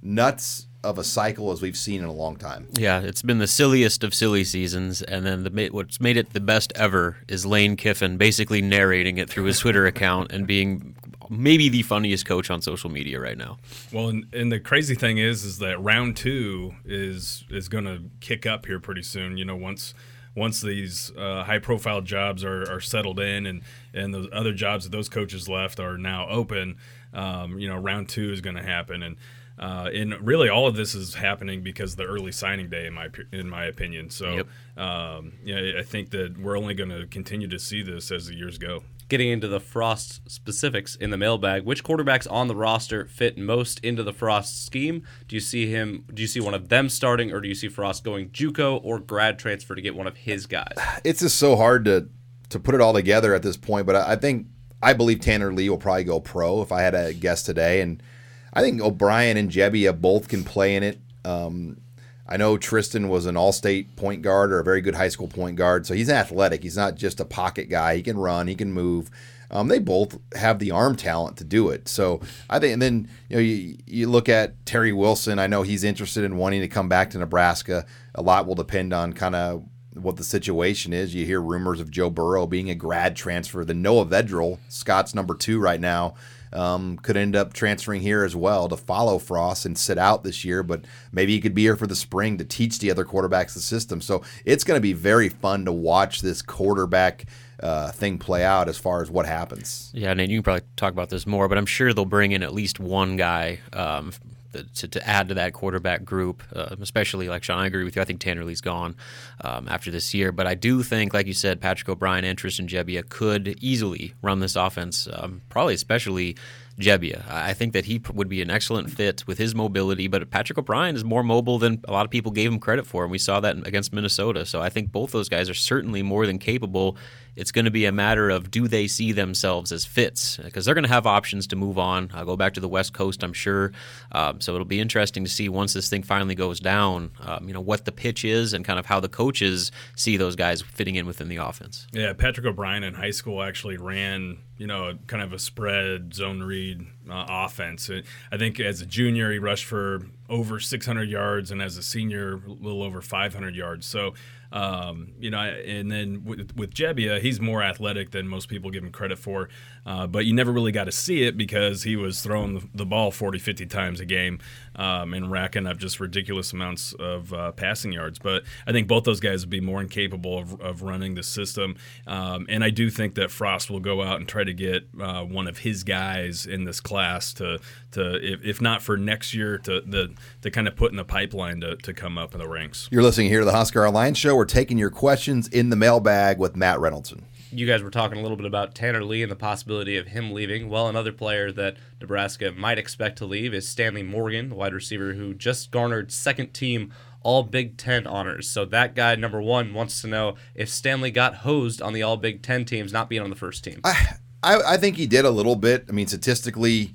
nuts of a cycle as we've seen in a long time. Yeah, it's been the silliest of silly seasons, and then the what's made it the best ever is Lane Kiffin basically narrating it through his Twitter account and being maybe the funniest coach on social media right now. Well, and, and the crazy thing is, is that round two is is going to kick up here pretty soon. You know, once once these uh, high profile jobs are, are settled in and and the other jobs that those coaches left are now open, um, you know, round two is going to happen and. Uh, and really, all of this is happening because the early signing day, in my in my opinion. So, yep. um, yeah, I think that we're only going to continue to see this as the years go getting into the Frost specifics in the mailbag, which quarterbacks on the roster fit most into the Frost scheme? Do you see him? Do you see one of them starting, or do you see Frost going JUCO or grad transfer to get one of his guys? It's just so hard to to put it all together at this point. But I, I think I believe Tanner Lee will probably go pro if I had a guess today, and I think O'Brien and Gebbia both can play in it. Um, I know Tristan was an all-state point guard or a very good high school point guard, so he's athletic. He's not just a pocket guy. He can run, he can move. Um, they both have the arm talent to do it. So I think, and then you know, you, you look at Terry Wilson. I know he's interested in wanting to come back to Nebraska. A lot will depend on kind of what the situation is. You hear rumors of Joe Burrow being a grad transfer. The Noah Vedral, Scott's number two right now, um, could end up transferring here as well to follow Frost and sit out this year, but maybe he could be here for the spring to teach the other quarterbacks the system. So it's going to be very fun to watch this quarterback uh, thing play out as far as what happens. Yeah, and you can probably talk about this more, but I'm sure they'll bring in at least one guy um, to, to add to that quarterback group, uh, especially like Sean. I agree with you. I think Tanner Lee's gone um, after this year, but I do think, like you said, Patrick O'Brien and Tristan Gebbia could easily run this offense. Um, probably especially Gebbia. I think that he would be an excellent fit with his mobility, but Patrick O'Brien is more mobile than a lot of people gave him credit for, and we saw that against Minnesota. So I think both those guys are certainly more than capable. It's going to be a matter of do they see themselves as fits because they're going to have options to move on. I'll go back to the West Coast, I'm sure. Um, so it'll be interesting to see once this thing finally goes down, um, you know, what the pitch is and kind of how the coaches see those guys fitting in within the offense. Yeah, Patrick O'Brien in high school actually ran, you know, kind of a spread zone read uh, offense. I think as a junior, he rushed for over 600 yards, and as a senior, a little over 500 yards. So um, you know, and then with, with Gebbia, he's more athletic than most people give him credit for. Uh, but you never really got to see it because he was throwing the, the ball 40, 50 times a game um, and racking up just ridiculous amounts of uh, passing yards. But I think both those guys would be more incapable of, of running the system. Um, and I do think that Frost will go out and try to get uh, one of his guys in this class to, to if, if not for next year, to, the, to kind of put in the pipeline to, to come up in the ranks. You're listening here to the Husker Online Show. We're taking your questions in the mailbag with Matt Reynoldson you guys were talking a little bit about Tanner Lee and the possibility of him leaving. Well, another player that Nebraska might expect to leave is Stanley Morgan, the wide receiver who just garnered second team all Big Ten honors. So that guy, number one, wants to know if Stanley got hosed on the all Big Ten teams not being on the first team. I, I, I think he did a little bit. I mean, statistically,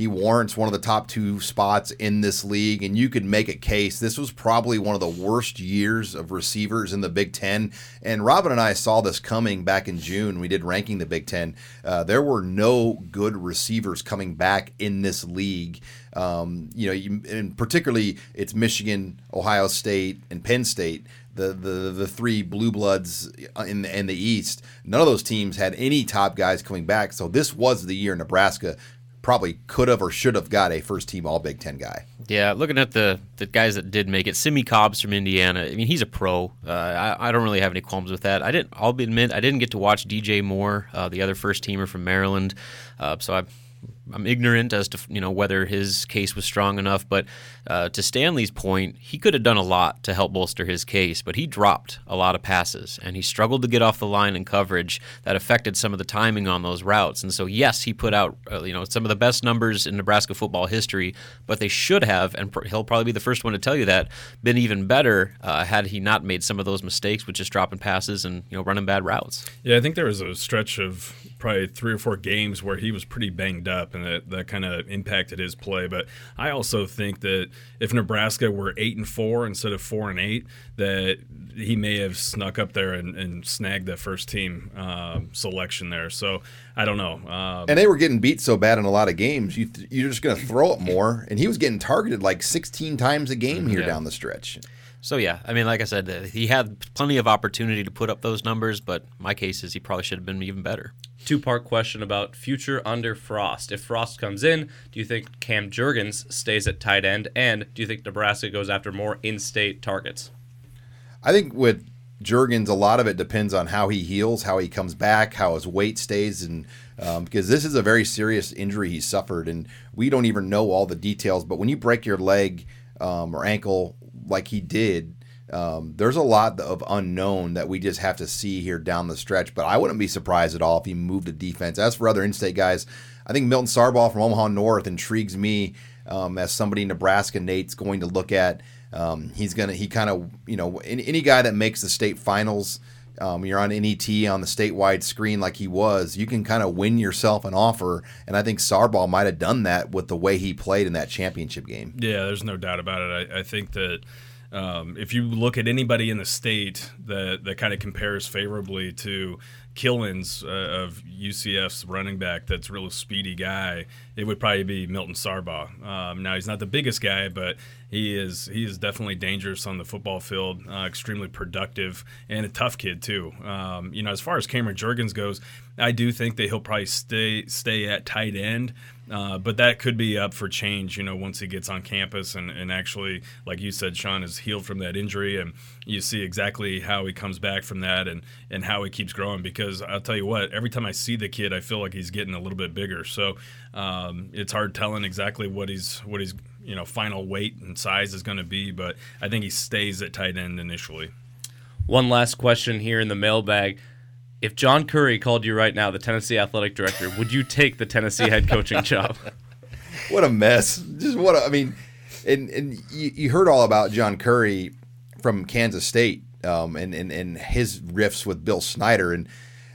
he warrants one of the top two spots in this league, and you could make a case. This was probably one of the worst years of receivers in the Big Ten. And Robin and I saw this coming back in June. We did ranking the Big Ten. Uh, there were no good receivers coming back in this league. Um, you know, you, and particularly it's Michigan, Ohio State, and Penn State the the the three blue bloods in the, in the East. None of those teams had any top guys coming back. So this was the year Nebraska probably could have or should have got a first team All Big Ten guy. Yeah, looking at the the guys that did make it, Simmie Cobbs from Indiana. I mean, he's a pro. Uh, I, I, don't really have any qualms with that. I didn't. I'll admit I didn't get to watch DJ Moore, uh, the other first teamer from Maryland. Uh, so I I'm ignorant as to you know whether his case was strong enough, but uh, to Stanley's point, he could have done a lot to help bolster his case, but he dropped a lot of passes and he struggled to get off the line in coverage that affected some of the timing on those routes. And so, yes, he put out uh, you know some of the best numbers in Nebraska football history, but they should have, and pr- he'll probably be the first one to tell you that, been even better uh, had he not made some of those mistakes with just dropping passes and you know running bad routes. Yeah, I think there was a stretch of probably three or four games where he was pretty banged up, and that, that kind of impacted his play. But I also think that if Nebraska were eight and four instead of four and eight, that he may have snuck up there and, and snagged that first team uh, selection there. So I don't know. Um, and they were getting beat so bad in a lot of games. You th- you're just going to throw it more, and he was getting targeted like 16 times a game here yeah. down the stretch. So yeah, I mean, like I said, uh, he had plenty of opportunity to put up those numbers, but my case is he probably should have been even better. Two part question about future under Frost. If Frost comes in, do you think Cam Jurgens stays at tight end, and do you think Nebraska goes after more in-state targets? I think with Jurgens, a lot of it depends on how he heals, how he comes back, how his weight stays, and um, because this is a very serious injury he suffered, and we don't even know all the details. But when you break your leg um, or ankle like he did, um, there's a lot of unknown that we just have to see here down the stretch. But I wouldn't be surprised at all if he moved to defense. As for other in-state guys, I think Milton Sarbaugh from Omaha North intrigues me um, as somebody Nebraska Nate's going to look at. Um, he's gonna he kind of you know any, any, guy that makes the state finals. Um, you're on NET on the statewide screen like he was, you can kind of win yourself an offer. And I think Sarbaugh might have done that with the way he played in that championship game. Yeah, there's no doubt about it. I, I think that um, if you look at anybody in the state that, that kind of compares favorably to Killins uh, of UCF's running back that's a real speedy guy, it would probably be Milton Sarbaugh. Um, now he's not the biggest guy, but he is he is definitely dangerous on the football field, uh, extremely productive and a tough kid too. Um, you know, as far as Cameron Jurgens goes, I do think that he'll probably stay stay at tight end. Uh, but that could be up for change, you know, once he gets on campus and, and actually, like you said, Sean is healed from that injury, and you see exactly how he comes back from that and, and how he keeps growing. Because I'll tell you what, every time I see the kid, I feel like he's getting a little bit bigger. So um, it's hard telling exactly what he's what he's you know final weight and size is going to be, but I think he stays at tight end initially. One last question here in the mailbag If John Currie called you right now, the Tennessee athletic director, would you take the Tennessee head coaching job? What a mess! Just what a, I mean, and and you, you heard all about John Currie from Kansas State, um, and and and his riffs with Bill Snyder, and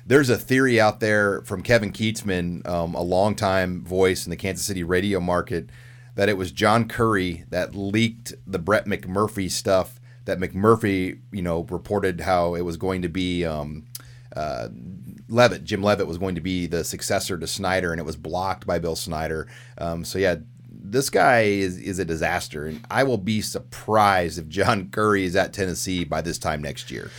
there's a theory out there from Kevin Kietzman, um, a longtime voice in the Kansas City radio market, that it was John Curry that leaked the Brett McMurphy stuff. That McMurphy, you know, reported how it was going to be. Um, uh, Leavitt, Jim Leavitt, was going to be the successor to Snyder, and it was blocked by Bill Snyder. Um, so yeah, this guy is is a disaster, and I will be surprised if John Currie is at Tennessee by this time next year.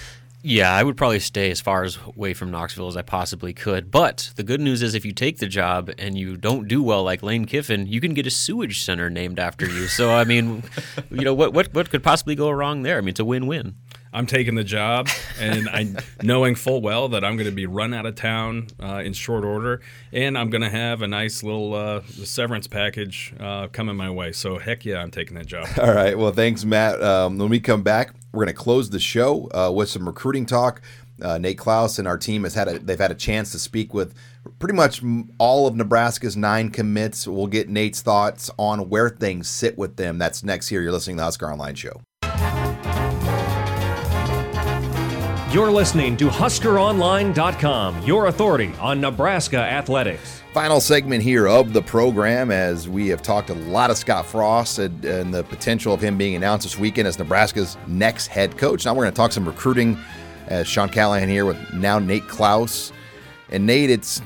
Yeah, I would probably stay as far as away from Knoxville as I possibly could. But the good news is, if you take the job and you don't do well, like Lane Kiffin, you can get a sewage center named after you. So I mean, you know what what what could possibly go wrong there? I mean, it's a win-win. I'm taking the job, and I knowing full well that I'm going to be run out of town uh, in short order, and I'm going to have a nice little uh, severance package uh, coming my way. So heck yeah, I'm taking that job. All right. Well, thanks, Matt. Um, when we come back, we're going to close the show uh, with some recruiting talk. Uh, Nate Clouse and our team has had a, they've had a chance to speak with pretty much all of Nebraska's nine commits. We'll get Nate's thoughts on where things sit with them. That's next here. You're listening to the Husker Online Show. You're listening to HuskerOnline.com, your authority on Nebraska athletics. Final segment here of the program as we have talked a lot of Scott Frost and, and the potential of him being announced this weekend as Nebraska's next head coach. Now we're going to talk some recruiting as Sean Callahan here with now Nate Clouse. And Nate, it's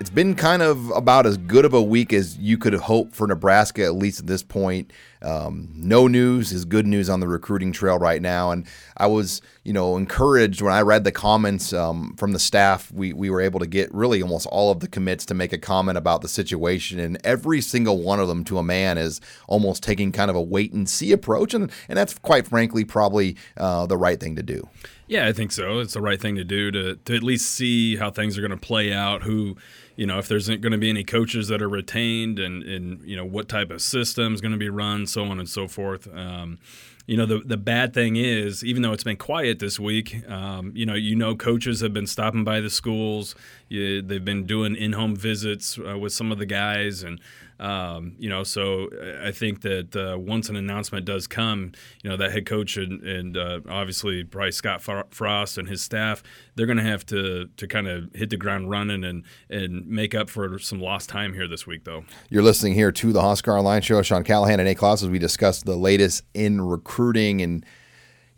it's been kind of about as good of a week as you could hope for Nebraska, at least at this point. Um, no news is good news on the recruiting trail right now, and I was, you know, encouraged when I read the comments um, from the staff. We we were able to get really almost all of the commits to make a comment about the situation, and every single one of them, to a man, is almost taking kind of a wait and see approach, and and that's quite frankly probably uh, the right thing to do. Yeah, I think so. It's the right thing to do to to at least see how things are going to play out. Who you know if there's going to be any coaches that are retained and and you know what type of system is going to be run so on and so forth um, you know the the bad thing is even though it's been quiet this week um, you know you know coaches have been stopping by the schools you, they've been doing in-home visits uh, with some of the guys and um, you know, so I think that uh, once an announcement does come, you know, that head coach and, and uh, obviously probably Scott Frost and his staff, they're going to have to to kind of hit the ground running and and make up for some lost time here this week, though. You're listening here to the Husker Online Show. Sean Callahan and A. Clouse as we discuss the latest in recruiting and.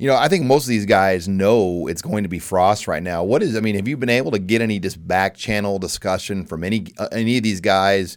You know, I think most of these guys know it's going to be Frost right now. What is? I mean, have you been able to get any just back channel discussion from any uh, any of these guys?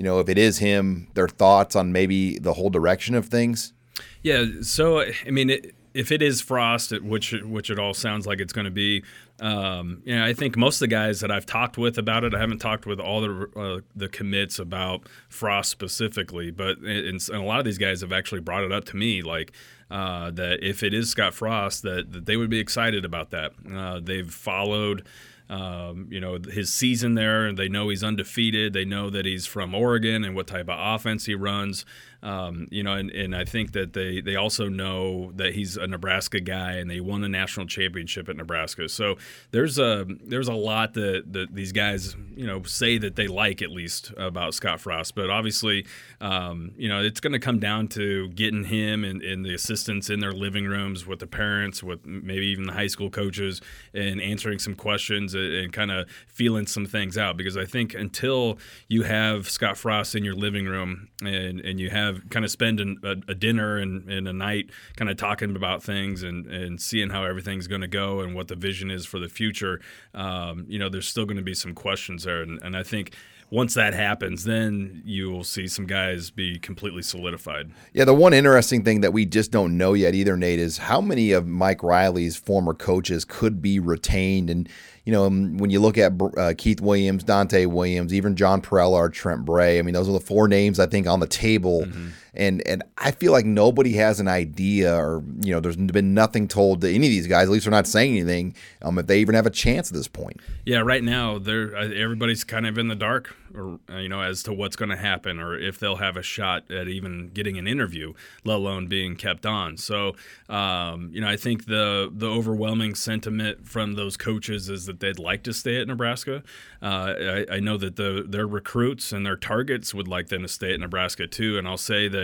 You know, if it is him, their thoughts on maybe the whole direction of things? Yeah. So, I mean, it, if it is Frost, which which it all sounds like it's going to be, um, you know, I think most of the guys that I've talked with about it, I haven't talked with all the uh, the commits about Frost specifically, but and, and, a lot of these guys have actually brought it up to me, like uh, that if it is Scott Frost, that, that they would be excited about that. Uh, they've followed um, you know his season there. They know he's undefeated. They know that he's from Oregon and what type of offense he runs. Um, you know, and, and I think that they they also know that he's a Nebraska guy and they won a national championship at Nebraska. So there's a there's a lot that, that these guys you know say that they like at least about Scott Frost. But obviously, um, you know, it's going to come down to getting him and, and the assistants in their living rooms with the parents, with maybe even the high school coaches, and answering some questions and, and kind of feeling some things out. Because I think until you have Scott Frost in your living room and and you have have kind of spend an, a, a, dinner and, and, a night kind of talking about things and, and seeing how everything's going to go and what the vision is for the future, um, you know, there's still going to be some questions there. And, and I think once that happens, then you will see some guys be completely solidified. Yeah, the one interesting thing that we just don't know yet either, Nate, is how many of Mike Riley's former coaches could be retained. And, you know, um, when you look at uh, Keith Williams, Donte Williams, even John Parrella or Trent Bray, I mean, those are the four names I think on the table. Mm-hmm and and I feel like nobody has an idea, or you know, there's been nothing told to any of these guys. At least they're not saying anything. Um, if they even have a chance at this point. Yeah, right now they're uh, everybody's kind of in the dark, or uh, you know, as to what's going to happen, or if they'll have a shot at even getting an interview, let alone being kept on. So, um, you know, I think the the overwhelming sentiment from those coaches is that they'd like to stay at Nebraska. Uh, I, I know that the their recruits and their targets would like them to stay at Nebraska too. And I'll say that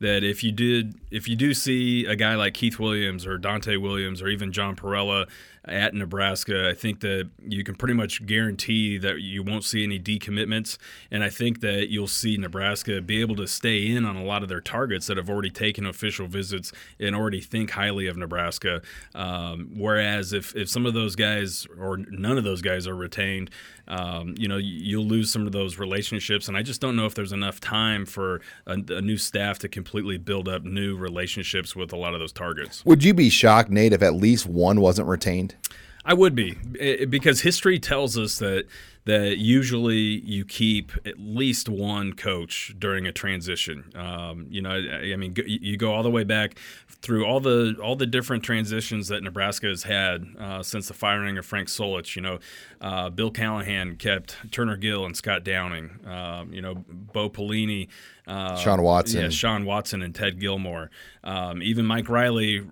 that if you did if you do see a guy like Keith Williams or Donte Williams or even John Parrella at Nebraska, I think that you can pretty much guarantee that you won't see any decommitments, and I think that you'll see Nebraska be able to stay in on a lot of their targets that have already taken official visits and already think highly of Nebraska. Um, whereas if if some of those guys or none of those guys are retained, um, you know, you'll lose some of those relationships. And I just don't know if there's enough time for a, a, new staff to completely build up new relationships with a lot of those targets. Would you be shocked, Nate, if at least one wasn't retained? I would be eh, because history tells us that that usually you keep at least one coach during a transition. Um, you know, I, I, mean, you go all the way back through all the all the different transitions that Nebraska has had uh, since the firing of Frank Solich. You know, uh, Bill Callahan kept Turner Gill and Scott Downing. Um, you know, Bo Pelini. Uh, Shawn Watson. Yeah, Shawn Watson and Ted Gilmore. Um, even Mike Riley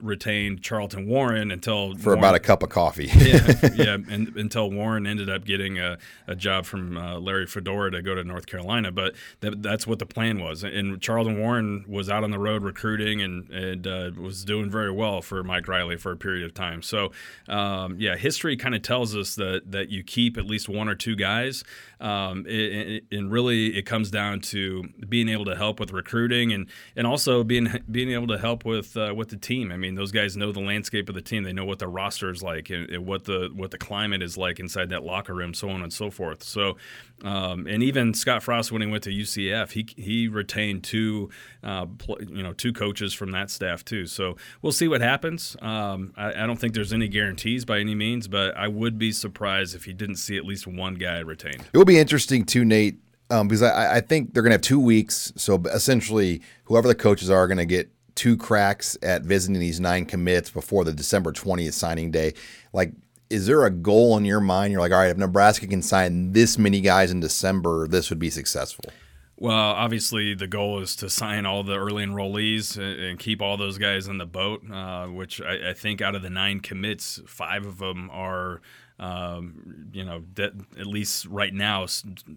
retained Charlton Warren until for Warren, about a cup of coffee. yeah, yeah, and, until Warren ended up getting a, a job from uh, Larry Fedora to go to North Carolina. But that, that's what the plan was. And Charlton Warren was out on the road recruiting and, and uh, was doing very well for Mike Riley for a period of time. So, um, yeah, history kind of tells us that, that you keep at least one or two guys. Um, it, and really, it comes down to being able to help with recruiting and, and also being being able to help with uh, with the team. I mean, those guys know the landscape of the team. They know what the roster is like and, and what the what the climate is like inside that locker room, so on and so forth. So, um, and even Scott Frost when he went to UCF, he he retained two uh, pl- you know two coaches from that staff too. So we'll see what happens. Um, I, I don't think there's any guarantees by any means, but I would be surprised if he didn't see at least one guy retained. It be interesting too, Nate, um, because I, I, think they're going to have two weeks. So essentially, whoever the coaches are, are going to get two cracks at visiting these nine commits before the December 20th signing day. Like, is there a goal in your mind? You're like, all right, if Nebraska can sign this many guys in December, this would be successful. Well, obviously, the goal is to sign all the early enrollees and keep all those guys in the boat, uh, which I, I, think out of the nine commits, five of them are um, you know, de- at least right now,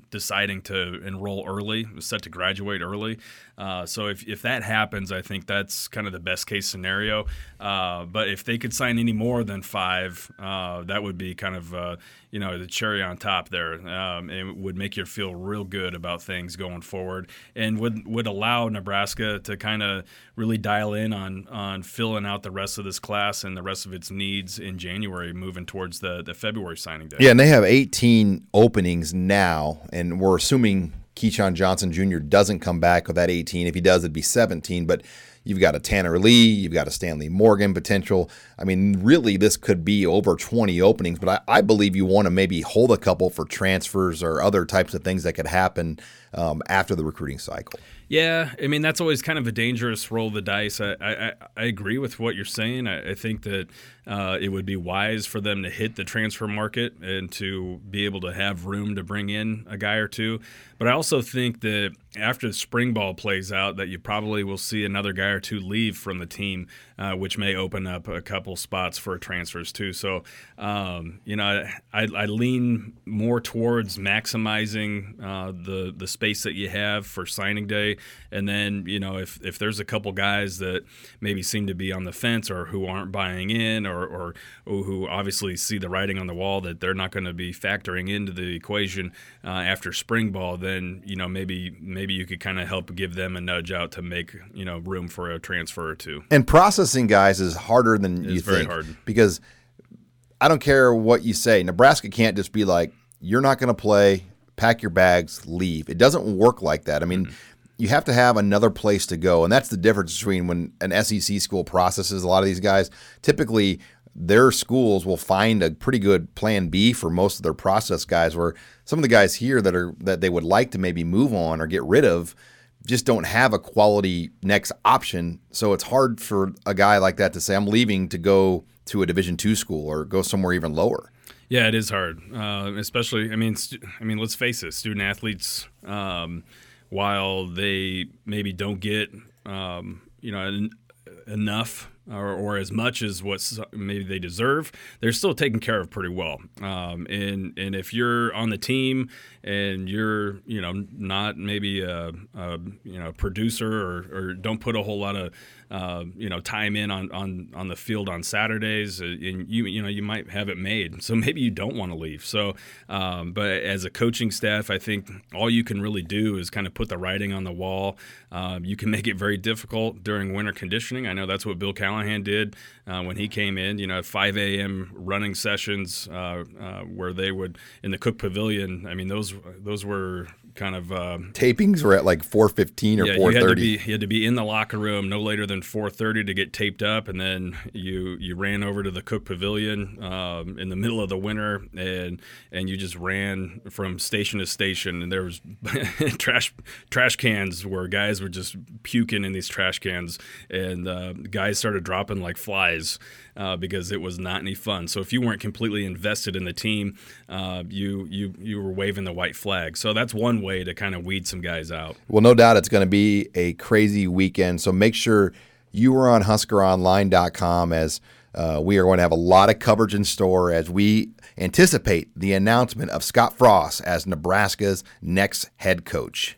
deciding to enroll early, set to graduate early. Uh, so if, if that happens, I think that's kind of the best case scenario. Uh, but if they could sign any more than five, uh, that would be kind of uh, you know the cherry on top there. Um, it would make you feel real good about things going forward, and would would allow Nebraska to kind of really dial in on on filling out the rest of this class and the rest of its needs in January, moving towards the the February signing day. Yeah, and they have 18 openings now, and we're assuming Keyshawn Johnson Jr. doesn't come back with that 18. If he does, it'd be 17. But you've got a Tanner Lee, you've got a Stanley Morgan potential. I mean, really, this could be over 20 openings. But I, I believe you want to maybe hold a couple for transfers or other types of things that could happen um, after the recruiting cycle. Yeah, I mean that's always kind of a dangerous roll of the dice. I I, I agree with what you're saying. I, I think that uh, it would be wise for them to hit the transfer market and to be able to have room to bring in a guy or two. But I also think that after the spring ball plays out, that you probably will see another guy or two leave from the team, uh, which may open up a couple spots for transfers too. So, um, you know, I, I, lean more towards maximizing uh, the the space that you have for signing day, and then you know if if there's a couple guys that maybe seem to be on the fence or who aren't buying in or or, or who obviously see the writing on the wall that they're not going to be factoring into the equation uh, after spring ball, then you know maybe maybe you could kind of help give them a nudge out to make you know room for a transfer or two. And processing guys is harder than it's you think hard. because I don't care what you say. Nebraska can't just be like, you're not going to play, pack your bags, leave. It doesn't work like that. I mean, mm-hmm. you have to have another place to go. And that's the difference between when an SEC school processes a lot of these guys. Typically, their schools will find a pretty good plan B for most of their process guys where some of the guys here that are that they would like to maybe move on or get rid of just don't have a quality next option. So it's hard for a guy like that to say I'm leaving to go to a Division two school or go somewhere even lower. Yeah, it is hard, uh, especially. I mean, stu- I mean, let's face it, student athletes, um, while they maybe don't get, um, you know, en- enough or, or as much as what maybe they deserve, they're still taken care of pretty well. Um, and and if you're on the team and you're you know not maybe a, a you know producer or, or don't put a whole lot of uh, you know time in on, on on the field on Saturdays, uh, and you you know you might have it made. So maybe you don't want to leave. So, um, but as a coaching staff, I think all you can really do is kind of put the writing on the wall. Um, you can make it very difficult during winter conditioning. I know that's what Bill Callahan did uh, when he came in. You know, at 5 a.m. running sessions uh, uh, where they would in the Cook Pavilion. I mean, those those were kind of um, tapings were at like 4:15 or yeah, 4:30. You had, to be, you had to be in the locker room no later than 4:30 to get taped up, and then you you ran over to the Cook Pavilion um, in the middle of the winter, and and you just ran from station to station, and there was trash trash cans where guys were just puking in these trash cans, and uh, guys started dropping like flies uh, because it was not any fun. So if you weren't completely invested in the team, uh, you you you were waving the white flag. So that's one way to kind of weed some guys out. Well, no doubt it's going to be a crazy weekend. So make sure you are on HuskerOnline.com as uh, we are going to have a lot of coverage in store as we anticipate the announcement of Scott Frost as Nebraska's next head coach.